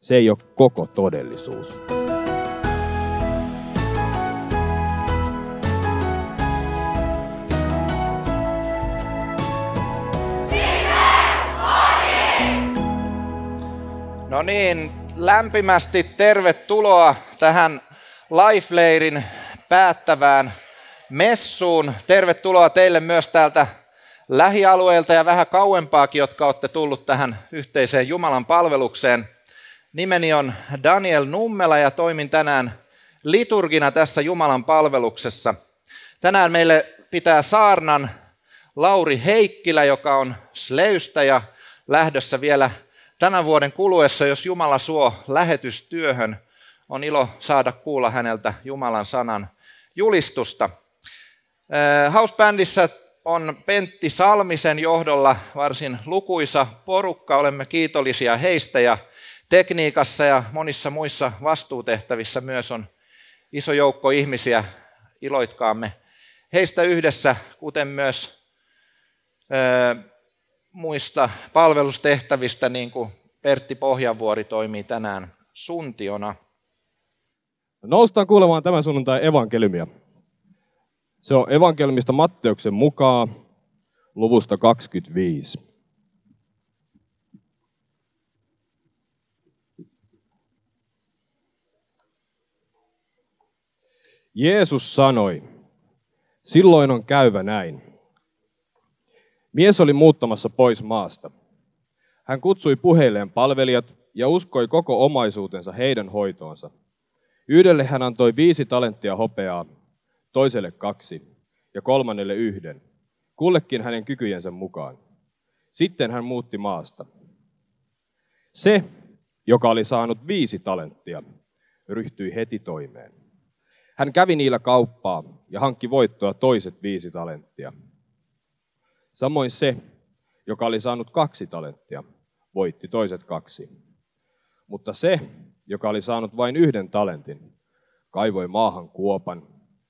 Se ei ole koko todellisuus. No niin, lämpimästi tervetuloa tähän Life-leirin päättävään messuun. Tervetuloa teille myös täältä lähialueilta ja vähän kauempaakin, jotka olette tullut tähän yhteiseen Jumalan palvelukseen. Nimeni on Daniel Nummela ja toimin tänään liturgina tässä Jumalan palveluksessa. Tänään meille pitää saarnan Lauri Heikkilä, joka on Sleystä ja lähdössä vielä tämän vuoden kuluessa, jos Jumala suo lähetystyöhön. On ilo saada kuulla häneltä Jumalan sanan julistusta. Housebändissä on Pentti Salmisen johdolla varsin lukuisa porukka. Olemme kiitollisia heistä ja tekniikassa ja monissa muissa vastuutehtävissä myös on iso joukko ihmisiä. Iloitkaamme heistä yhdessä, kuten myös ö, muista palvelustehtävistä, niin kuin Pertti Pohjanvuori toimii tänään suntiona. Noustaan kuulemaan tämän sunnuntai evankeliumia. Se on evankelmista Matteuksen mukaan luvusta 25. Jeesus sanoi, silloin on käyvä näin. Mies oli muuttamassa pois maasta. Hän kutsui puheilleen palvelijat ja uskoi koko omaisuutensa heidän hoitoonsa. Yhdelle hän antoi viisi talenttia hopeaa, toiselle kaksi ja kolmannelle yhden, kullekin hänen kykyjensä mukaan. Sitten hän muutti maasta. Se, joka oli saanut viisi talenttia, ryhtyi heti toimeen. Hän kävi niillä kauppaa ja hankki voittoa toiset viisi talenttia. Samoin se, joka oli saanut kaksi talenttia, voitti toiset kaksi. Mutta se, joka oli saanut vain yhden talentin, kaivoi maahan kuopan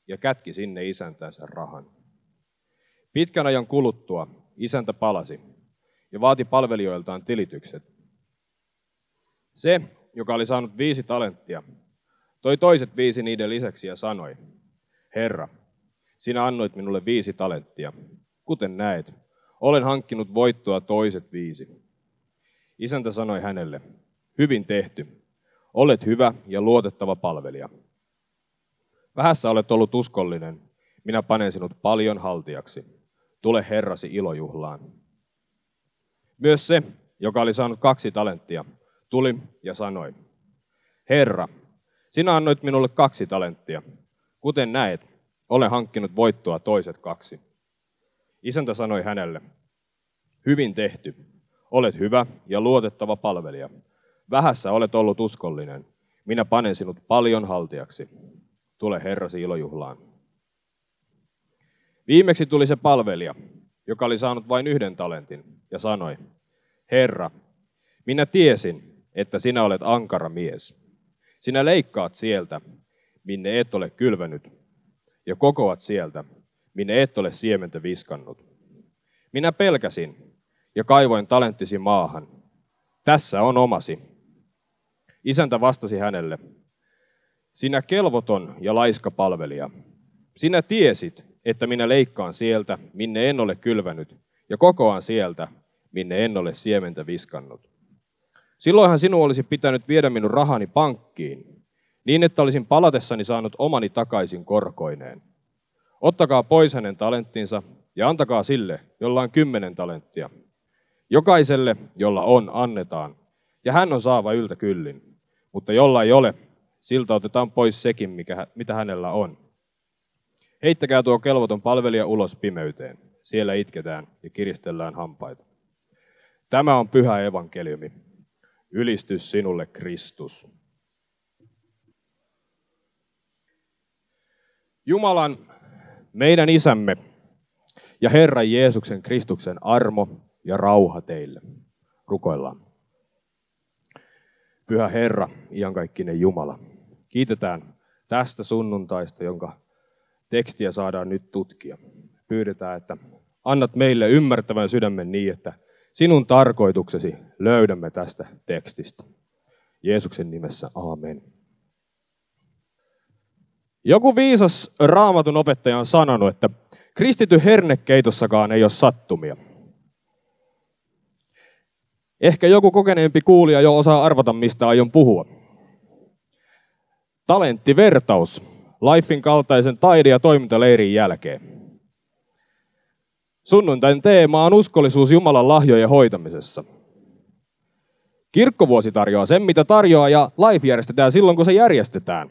ja kätki sinne isäntänsä rahan. Pitkän ajan kuluttua isäntä palasi ja vaati palvelijoiltaan tilitykset. Se, joka oli saanut viisi talenttia, toi toiset viisi niiden lisäksi ja sanoi, Herra, sinä annoit minulle viisi talenttia. Kuten näet, olen hankkinut voittoa toiset viisi. Isäntä sanoi hänelle, hyvin tehty, olet hyvä ja luotettava palvelija. Vähässä olet ollut uskollinen, minä panen sinut paljon haltiaksi. Tule Herrasi ilojuhlaan. Myös se, joka oli saanut kaksi talenttia, tuli ja sanoi, Herra, sinä annoit minulle kaksi talenttia. Kuten näet, olen hankkinut voittoa toiset kaksi. Isäntä sanoi hänelle, hyvin tehty, olet hyvä ja luotettava palvelija. Vähässä olet ollut uskollinen, minä panen sinut paljon haltiaksi tule Herrasi ilojuhlaan. Viimeksi tuli se palvelija, joka oli saanut vain yhden talentin, ja sanoi, Herra, minä tiesin, että sinä olet ankara mies. Sinä leikkaat sieltä, minne et ole kylvänyt, ja kokoat sieltä, minne et ole siementä viskannut. Minä pelkäsin ja kaivoin talenttisi maahan. Tässä on omasi. Isäntä vastasi hänelle, sinä kelvoton ja laiska palvelija. Sinä tiesit, että minä leikkaan sieltä, minne en ole kylvänyt, ja kokoan sieltä, minne en ole siementä viskannut. Silloinhan sinun olisi pitänyt viedä minun rahani pankkiin, niin että olisin palatessani saanut omani takaisin korkoineen. Ottakaa pois hänen talenttinsa ja antakaa sille, jolla on kymmenen talenttia. Jokaiselle, jolla on, annetaan, ja hän on saava yltä kyllin. Mutta jolla ei ole, siltä otetaan pois sekin, mikä, mitä hänellä on. Heittäkää tuo kelvoton palvelija ulos pimeyteen. Siellä itketään ja kiristellään hampaita. Tämä on pyhä evankeliumi. Ylistys sinulle, Kristus. Jumalan, meidän isämme ja Herran Jeesuksen Kristuksen armo ja rauha teille. Rukoillaan. Pyhä Herra, iankaikkinen Jumala, kiitetään tästä sunnuntaista, jonka tekstiä saadaan nyt tutkia. Pyydetään, että annat meille ymmärtävän sydämen niin, että sinun tarkoituksesi löydämme tästä tekstistä. Jeesuksen nimessä, amen. Joku viisas raamatun opettaja on sanonut, että kristity hernekeitossakaan ei ole sattumia. Ehkä joku kokeneempi kuulija jo osaa arvata, mistä aion puhua. Talenttivertaus Lifein kaltaisen taide- ja toimintaleirin jälkeen. Sunnuntain teema on uskollisuus Jumalan lahjojen hoitamisessa. Kirkkovuosi tarjoaa sen, mitä tarjoaa, ja life järjestetään silloin, kun se järjestetään.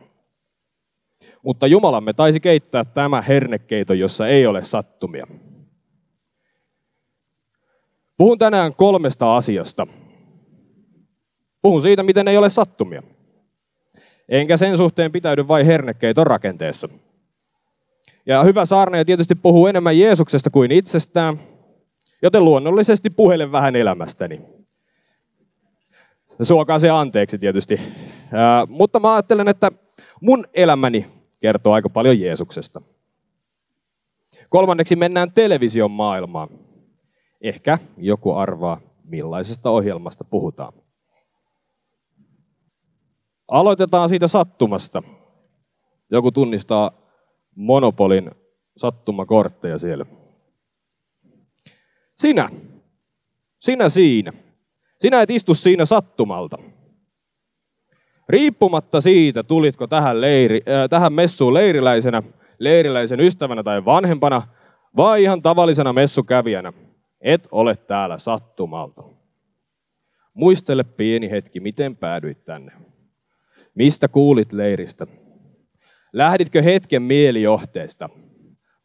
Mutta Jumalamme taisi keittää tämä hernekeito, jossa ei ole sattumia. Puhun tänään kolmesta asiasta. Puhun siitä, miten ei ole sattumia. Enkä sen suhteen pitäydy vain hernekeiton rakenteessa. Ja hyvä saarnaja tietysti puhuu enemmän Jeesuksesta kuin itsestään, joten luonnollisesti puhelen vähän elämästäni. Suokaa se anteeksi tietysti. Ää, mutta mä ajattelen, että mun elämäni kertoo aika paljon Jeesuksesta. Kolmanneksi mennään television maailmaan. Ehkä joku arvaa, millaisesta ohjelmasta puhutaan. Aloitetaan siitä sattumasta. Joku tunnistaa Monopolin sattumakortteja siellä. Sinä. Sinä siinä. Sinä et istu siinä sattumalta. Riippumatta siitä, tulitko tähän, leiri, äh, tähän messuun leiriläisenä, leiriläisen ystävänä tai vanhempana, vai ihan tavallisena messukävijänä, et ole täällä sattumalta. Muistele pieni hetki, miten päädyit tänne. Mistä kuulit leiristä? Lähditkö hetken mielijohteesta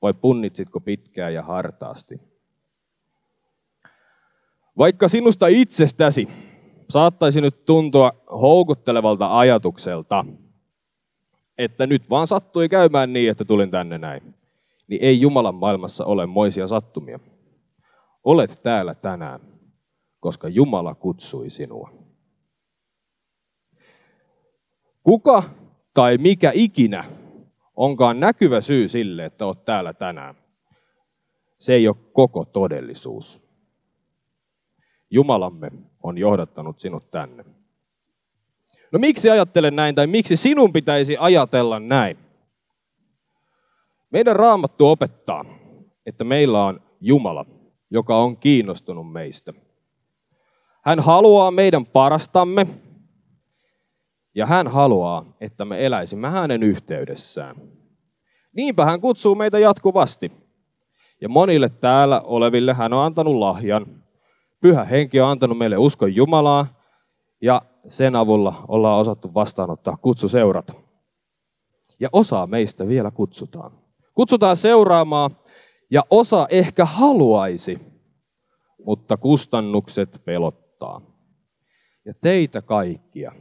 vai punnitsitko pitkään ja hartaasti? Vaikka sinusta itsestäsi saattaisi nyt tuntua houkuttelevalta ajatukselta, että nyt vaan sattui käymään niin, että tulin tänne näin, niin ei Jumalan maailmassa ole moisia sattumia. Olet täällä tänään, koska Jumala kutsui sinua. Kuka tai mikä ikinä onkaan näkyvä syy sille, että olet täällä tänään, se ei ole koko todellisuus. Jumalamme on johdattanut sinut tänne. No miksi ajattelen näin tai miksi sinun pitäisi ajatella näin? Meidän raamattu opettaa, että meillä on Jumala, joka on kiinnostunut meistä. Hän haluaa meidän parastamme ja hän haluaa, että me eläisimme hänen yhteydessään. Niinpä hän kutsuu meitä jatkuvasti. Ja monille täällä oleville hän on antanut lahjan. Pyhä henki on antanut meille uskon Jumalaa ja sen avulla ollaan osattu vastaanottaa kutsu seurata. Ja osa meistä vielä kutsutaan. Kutsutaan seuraamaan ja osa ehkä haluaisi, mutta kustannukset pelottaa. Ja teitä kaikkia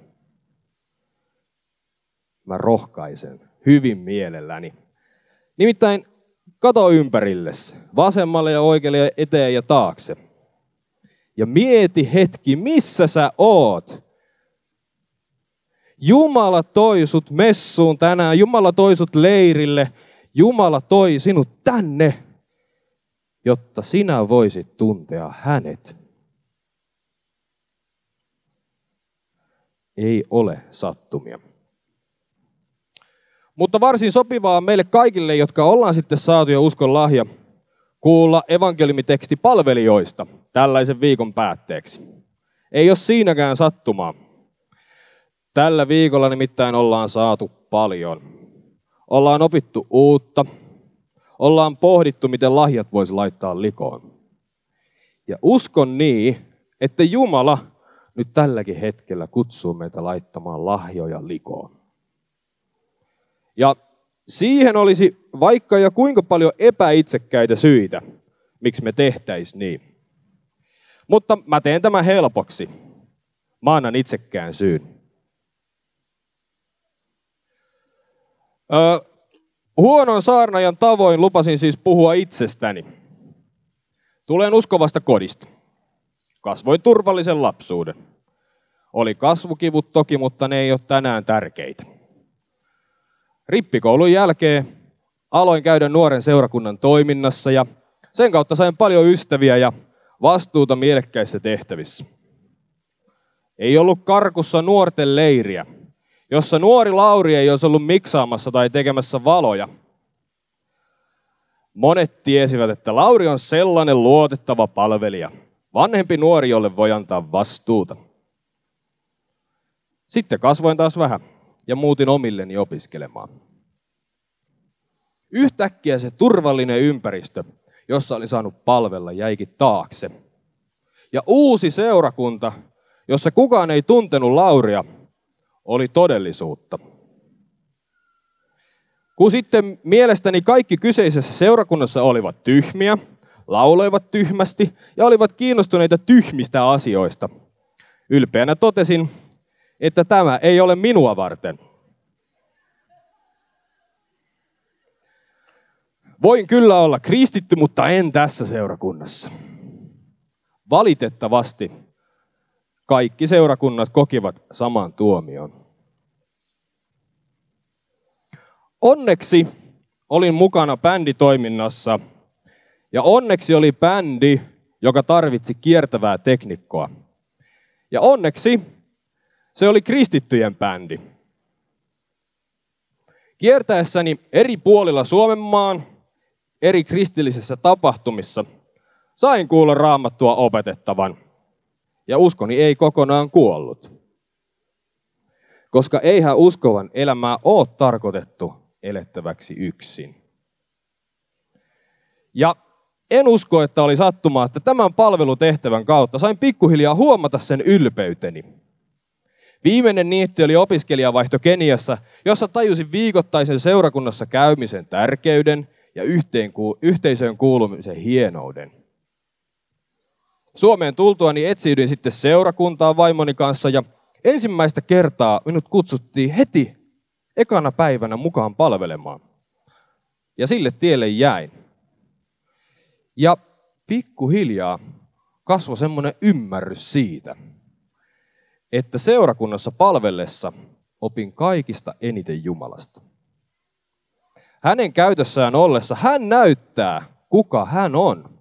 mä rohkaisen hyvin mielelläni. Nimittäin kato ympärillesi, vasemmalle ja oikealle eteen ja taakse. Ja mieti hetki, missä sä oot. Jumala toi sut messuun tänään, Jumala toi sut leirille, Jumala toi sinut tänne, jotta sinä voisit tuntea hänet. Ei ole sattumia. Mutta varsin sopivaa meille kaikille, jotka ollaan sitten saatu jo uskon lahja, kuulla evankeliumiteksti palvelijoista tällaisen viikon päätteeksi. Ei ole siinäkään sattumaa. Tällä viikolla nimittäin ollaan saatu paljon. Ollaan opittu uutta. Ollaan pohdittu, miten lahjat voisi laittaa likoon. Ja uskon niin, että Jumala nyt tälläkin hetkellä kutsuu meitä laittamaan lahjoja likoon. Ja siihen olisi vaikka ja kuinka paljon epäitsekkäitä syitä, miksi me tehtäisiin niin. Mutta mä teen tämän helpoksi. Mä annan itsekään syyn. Öö, huonon saarnajan tavoin lupasin siis puhua itsestäni. Tulen uskovasta kodista. Kasvoin turvallisen lapsuuden. Oli kasvukivut toki, mutta ne ei ole tänään tärkeitä. Rippikoulun jälkeen aloin käydä nuoren seurakunnan toiminnassa ja sen kautta sain paljon ystäviä ja vastuuta mielekkäissä tehtävissä. Ei ollut karkussa nuorten leiriä, jossa nuori Lauri ei olisi ollut miksaamassa tai tekemässä valoja. Monet tiesivät, että Lauri on sellainen luotettava palvelija. Vanhempi nuori, jolle voi antaa vastuuta. Sitten kasvoin taas vähän ja muutin omilleni opiskelemaan. Yhtäkkiä se turvallinen ympäristö, jossa oli saanut palvella, jäikin taakse. Ja uusi seurakunta, jossa kukaan ei tuntenut Lauria, oli todellisuutta. Kun sitten mielestäni kaikki kyseisessä seurakunnassa olivat tyhmiä, lauloivat tyhmästi ja olivat kiinnostuneita tyhmistä asioista, ylpeänä totesin, että tämä ei ole minua varten. Voin kyllä olla kristitty, mutta en tässä seurakunnassa. Valitettavasti kaikki seurakunnat kokivat saman tuomion. Onneksi olin mukana bänditoiminnassa ja onneksi oli bändi, joka tarvitsi kiertävää teknikkoa. Ja onneksi se oli kristittyjen bändi. Kiertäessäni eri puolilla Suomen maan, eri kristillisissä tapahtumissa, sain kuulla raamattua opetettavan. Ja uskoni ei kokonaan kuollut. Koska eihän uskovan elämää ole tarkoitettu elettäväksi yksin. Ja en usko, että oli sattumaa, että tämän palvelutehtävän kautta sain pikkuhiljaa huomata sen ylpeyteni. Viimeinen niitti oli opiskelijavaihto Keniassa, jossa tajusin viikoittaisen seurakunnassa käymisen tärkeyden ja yhteisöön kuulumisen hienouden. Suomeen tultuani etsiydyin sitten seurakuntaan vaimoni kanssa ja ensimmäistä kertaa minut kutsuttiin heti ekana päivänä mukaan palvelemaan. Ja sille tielle jäin. Ja pikkuhiljaa kasvoi semmoinen ymmärrys siitä, että seurakunnassa palvellessa opin kaikista eniten Jumalasta. Hänen käytössään ollessa hän näyttää, kuka hän on.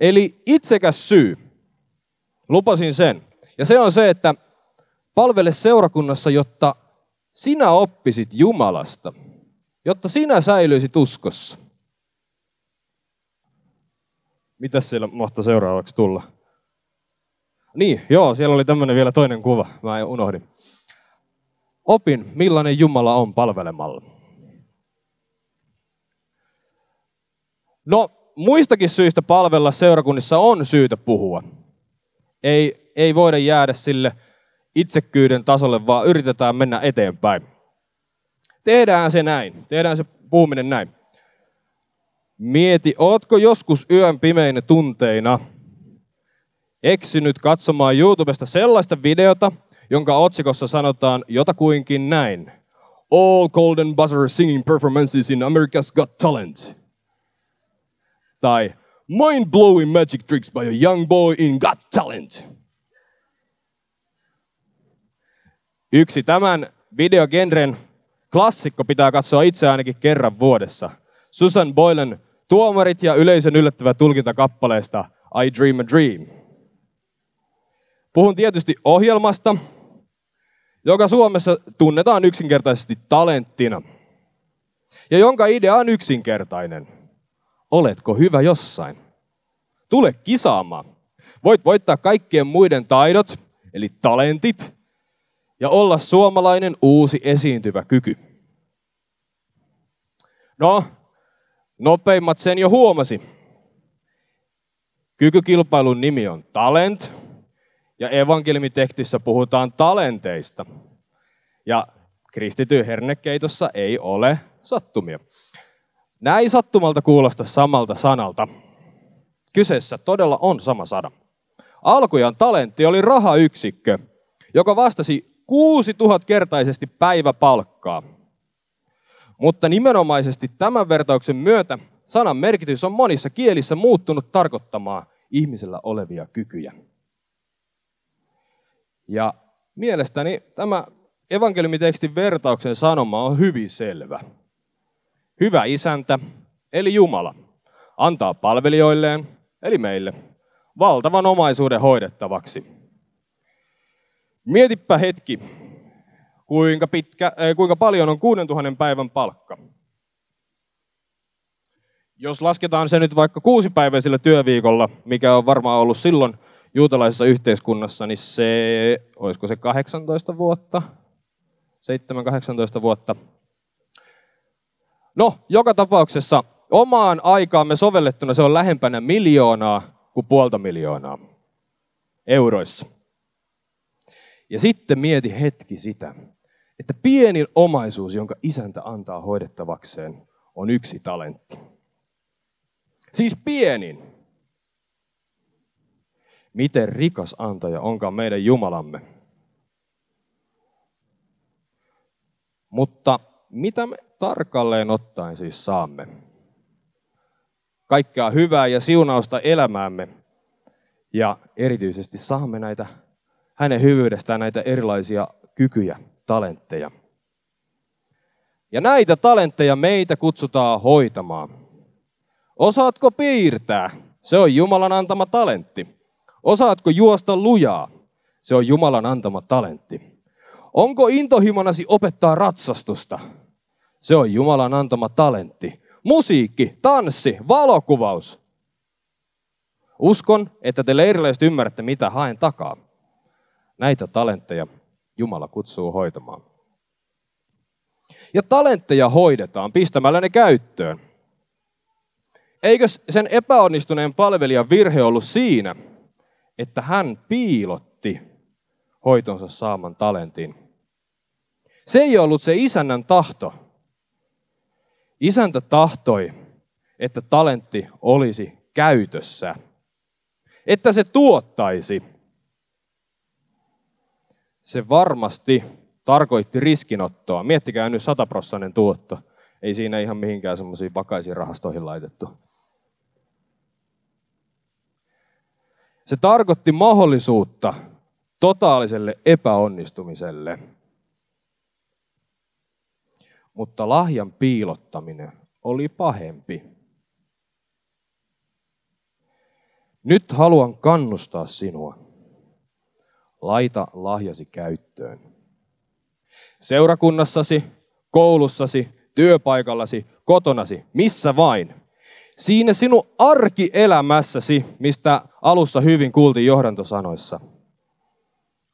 Eli itsekäs syy. Lupasin sen. Ja se on se, että palvele seurakunnassa, jotta sinä oppisit Jumalasta, jotta sinä säilyisit uskossa. Mitä siellä mahtaa seuraavaksi tulla? Niin, joo, siellä oli tämmöinen vielä toinen kuva, mä unohdin. Opin, millainen Jumala on palvelemalla. No, muistakin syistä palvella seurakunnissa on syytä puhua. Ei, ei voida jäädä sille itsekyyden tasolle, vaan yritetään mennä eteenpäin. Tehdään se näin. Tehdään se puhuminen näin. Mieti, ootko joskus yön pimeinä tunteina eksynyt katsomaan YouTubesta sellaista videota, jonka otsikossa sanotaan jotakuinkin näin. All Golden Buzzer Singing Performances in America's Got Talent. Tai Mind-blowing magic tricks by a young boy in Got Talent. Yksi tämän videogenren klassikko pitää katsoa itse ainakin kerran vuodessa. Susan Boylen Tuomarit ja yleisön yllättävä tulkinta kappaleesta I Dream a Dream. Puhun tietysti ohjelmasta, joka Suomessa tunnetaan yksinkertaisesti talenttina. Ja jonka idea on yksinkertainen. Oletko hyvä jossain? Tule kisaamaan. Voit voittaa kaikkien muiden taidot, eli talentit, ja olla suomalainen uusi esiintyvä kyky. No, nopeimmat sen jo huomasi. Kykykilpailun nimi on Talent, ja evankeliumitekstissä puhutaan talenteista. Ja kristityn hernekeitossa ei ole sattumia. Nämä ei sattumalta kuulosta samalta sanalta. Kyseessä todella on sama sana. Alkujan talentti oli rahayksikkö, joka vastasi 6000 kertaisesti päiväpalkkaa. Mutta nimenomaisesti tämän vertauksen myötä sanan merkitys on monissa kielissä muuttunut tarkoittamaan ihmisellä olevia kykyjä. Ja mielestäni tämä evankeliumitekstin vertauksen sanoma on hyvin selvä. Hyvä isäntä, eli Jumala, antaa palvelijoilleen, eli meille, valtavan omaisuuden hoidettavaksi. Mietipä hetki, kuinka, pitkä, äh, kuinka paljon on 6000 päivän palkka. Jos lasketaan se nyt vaikka kuusipäiväisellä työviikolla, mikä on varmaan ollut silloin juutalaisessa yhteiskunnassa, niin se, olisiko se 18 vuotta, 7-18 vuotta. No, joka tapauksessa omaan aikaamme sovellettuna se on lähempänä miljoonaa kuin puolta miljoonaa euroissa. Ja sitten mieti hetki sitä, että pienin omaisuus, jonka isäntä antaa hoidettavakseen, on yksi talentti. Siis pienin. Miten rikas antaja onkaan meidän Jumalamme. Mutta mitä me tarkalleen ottaen siis saamme? Kaikkea hyvää ja siunausta elämäämme ja erityisesti saamme näitä hänen hyvyydestään näitä erilaisia kykyjä, talentteja. Ja näitä talentteja meitä kutsutaan hoitamaan. Osaatko piirtää? Se on Jumalan antama talentti. Osaatko juosta lujaa? Se on Jumalan antama talentti. Onko intohimonasi opettaa ratsastusta? Se on Jumalan antama talentti. Musiikki, tanssi, valokuvaus. Uskon, että te leiriläiset ymmärrätte, mitä haen takaa. Näitä talentteja Jumala kutsuu hoitamaan. Ja talentteja hoidetaan pistämällä ne käyttöön. Eikö sen epäonnistuneen palvelijan virhe ollut siinä, että hän piilotti hoitonsa saaman talentin? Se ei ollut se isännän tahto. Isäntä tahtoi, että talentti olisi käytössä. Että se tuottaisi. Se varmasti tarkoitti riskinottoa. Miettikää nyt sataprossainen tuotto. Ei siinä ihan mihinkään semmoisiin vakaisiin rahastoihin laitettu. Se tarkoitti mahdollisuutta totaaliselle epäonnistumiselle. Mutta lahjan piilottaminen oli pahempi. Nyt haluan kannustaa sinua. Laita lahjasi käyttöön. Seurakunnassasi, koulussasi, työpaikallasi, kotonasi, missä vain. Siinä sinun arkielämässäsi, mistä alussa hyvin kuultiin johdantosanoissa.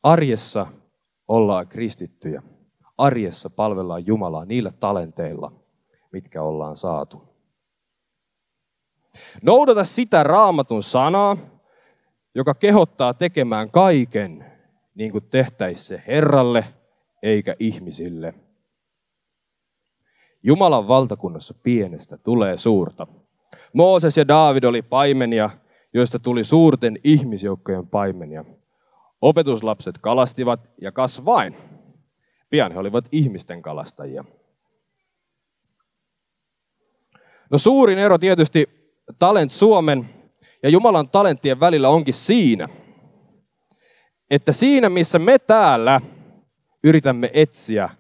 Arjessa ollaan kristittyjä. Arjessa palvellaan Jumalaa niillä talenteilla, mitkä ollaan saatu. Noudata sitä raamatun sanaa, joka kehottaa tekemään kaiken niin kuin tehtäisi se Herralle eikä ihmisille. Jumalan valtakunnassa pienestä tulee suurta. Mooses ja Daavid oli paimenia, joista tuli suurten ihmisjoukkojen paimenia. Opetuslapset kalastivat ja kasvain. Pian he olivat ihmisten kalastajia. No suurin ero tietysti Talent Suomen ja Jumalan talenttien välillä onkin siinä, että siinä missä me täällä yritämme etsiä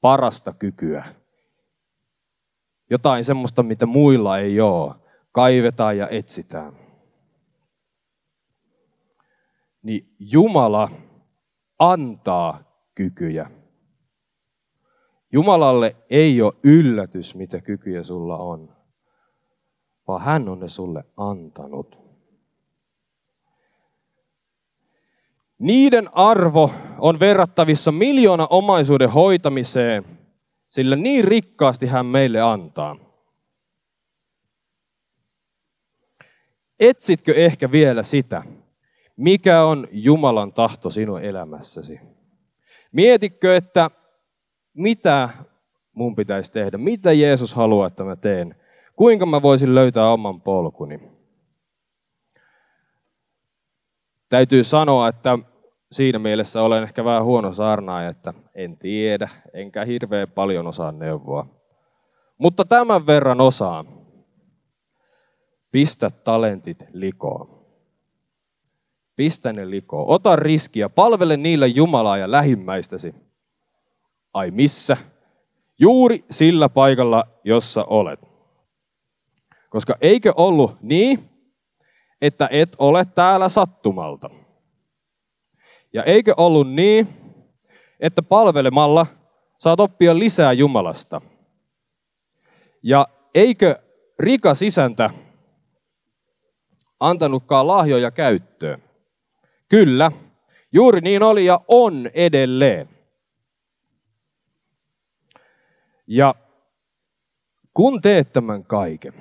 parasta kykyä, jotain semmoista, mitä muilla ei ole, kaivetaan ja etsitään. Niin Jumala antaa kykyjä. Jumalalle ei ole yllätys, mitä kykyjä sulla on, vaan hän on ne sulle antanut. Niiden arvo on verrattavissa miljoona omaisuuden hoitamiseen, sillä niin rikkaasti hän meille antaa. Etsitkö ehkä vielä sitä, mikä on Jumalan tahto sinun elämässäsi? Mietitkö, että mitä mun pitäisi tehdä, mitä Jeesus haluaa, että mä teen, kuinka mä voisin löytää oman polkuni? täytyy sanoa, että siinä mielessä olen ehkä vähän huono saarnaaja, että en tiedä, enkä hirveän paljon osaa neuvoa. Mutta tämän verran osaan. Pistä talentit likoon. Pistä ne likoon. Ota riskiä. Palvele niillä Jumalaa ja lähimmäistäsi. Ai missä? Juuri sillä paikalla, jossa olet. Koska eikö ollut niin, että et ole täällä sattumalta. Ja eikö ollut niin, että palvelemalla saat oppia lisää Jumalasta? Ja eikö rikas isäntä antanutkaan lahjoja käyttöön? Kyllä, juuri niin oli ja on edelleen. Ja kun teet tämän kaiken,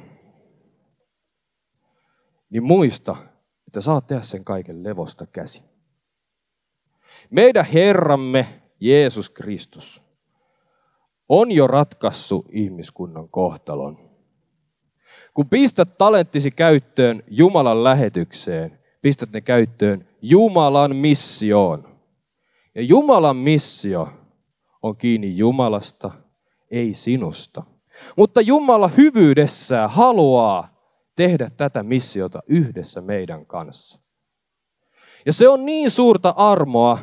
niin muista, että saat tehdä sen kaiken levosta käsi. Meidän Herramme Jeesus Kristus on jo ratkaissut ihmiskunnan kohtalon. Kun pistät talenttisi käyttöön Jumalan lähetykseen, pistät ne käyttöön Jumalan missioon. Ja Jumalan missio on kiinni Jumalasta, ei sinusta. Mutta Jumala hyvyydessään haluaa tehdä tätä missiota yhdessä meidän kanssa. Ja se on niin suurta armoa,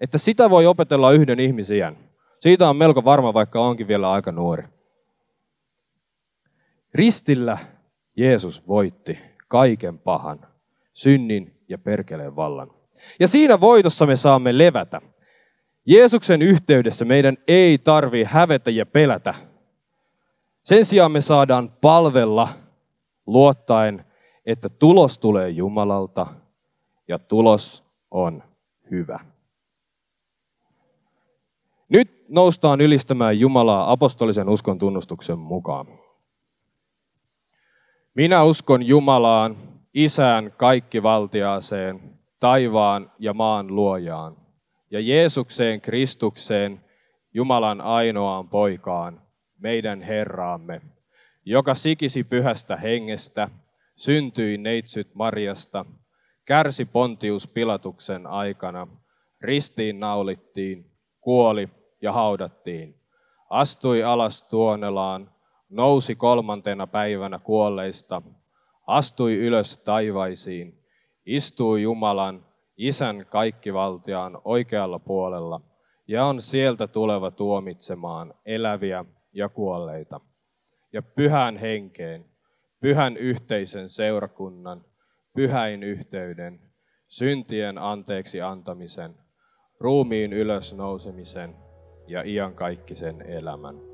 että sitä voi opetella yhden ihmisiän. Siitä on melko varma, vaikka onkin vielä aika nuori. Ristillä Jeesus voitti kaiken pahan, synnin ja perkeleen vallan. Ja siinä voitossa me saamme levätä. Jeesuksen yhteydessä meidän ei tarvi hävetä ja pelätä. Sen sijaan me saadaan palvella luottaen, että tulos tulee Jumalalta ja tulos on hyvä. Nyt noustaan ylistämään Jumalaa apostolisen uskon tunnustuksen mukaan. Minä uskon Jumalaan, Isään kaikkivaltiaaseen, taivaan ja maan luojaan, ja Jeesukseen Kristukseen, Jumalan ainoaan poikaan, meidän Herraamme, joka sikisi pyhästä hengestä, syntyi neitsyt Marjasta, kärsi Pontius Pilatuksen aikana, ristiin naulittiin, kuoli ja haudattiin, astui alas tuonelaan, nousi kolmantena päivänä kuolleista, astui ylös taivaisiin, istui Jumalan, Isän kaikkivaltiaan oikealla puolella ja on sieltä tuleva tuomitsemaan eläviä ja kuolleita. Ja pyhän henkeen, pyhän yhteisen seurakunnan, pyhäin yhteyden, syntien anteeksi antamisen, ruumiin ylösnousemisen ja iankaikkisen elämän.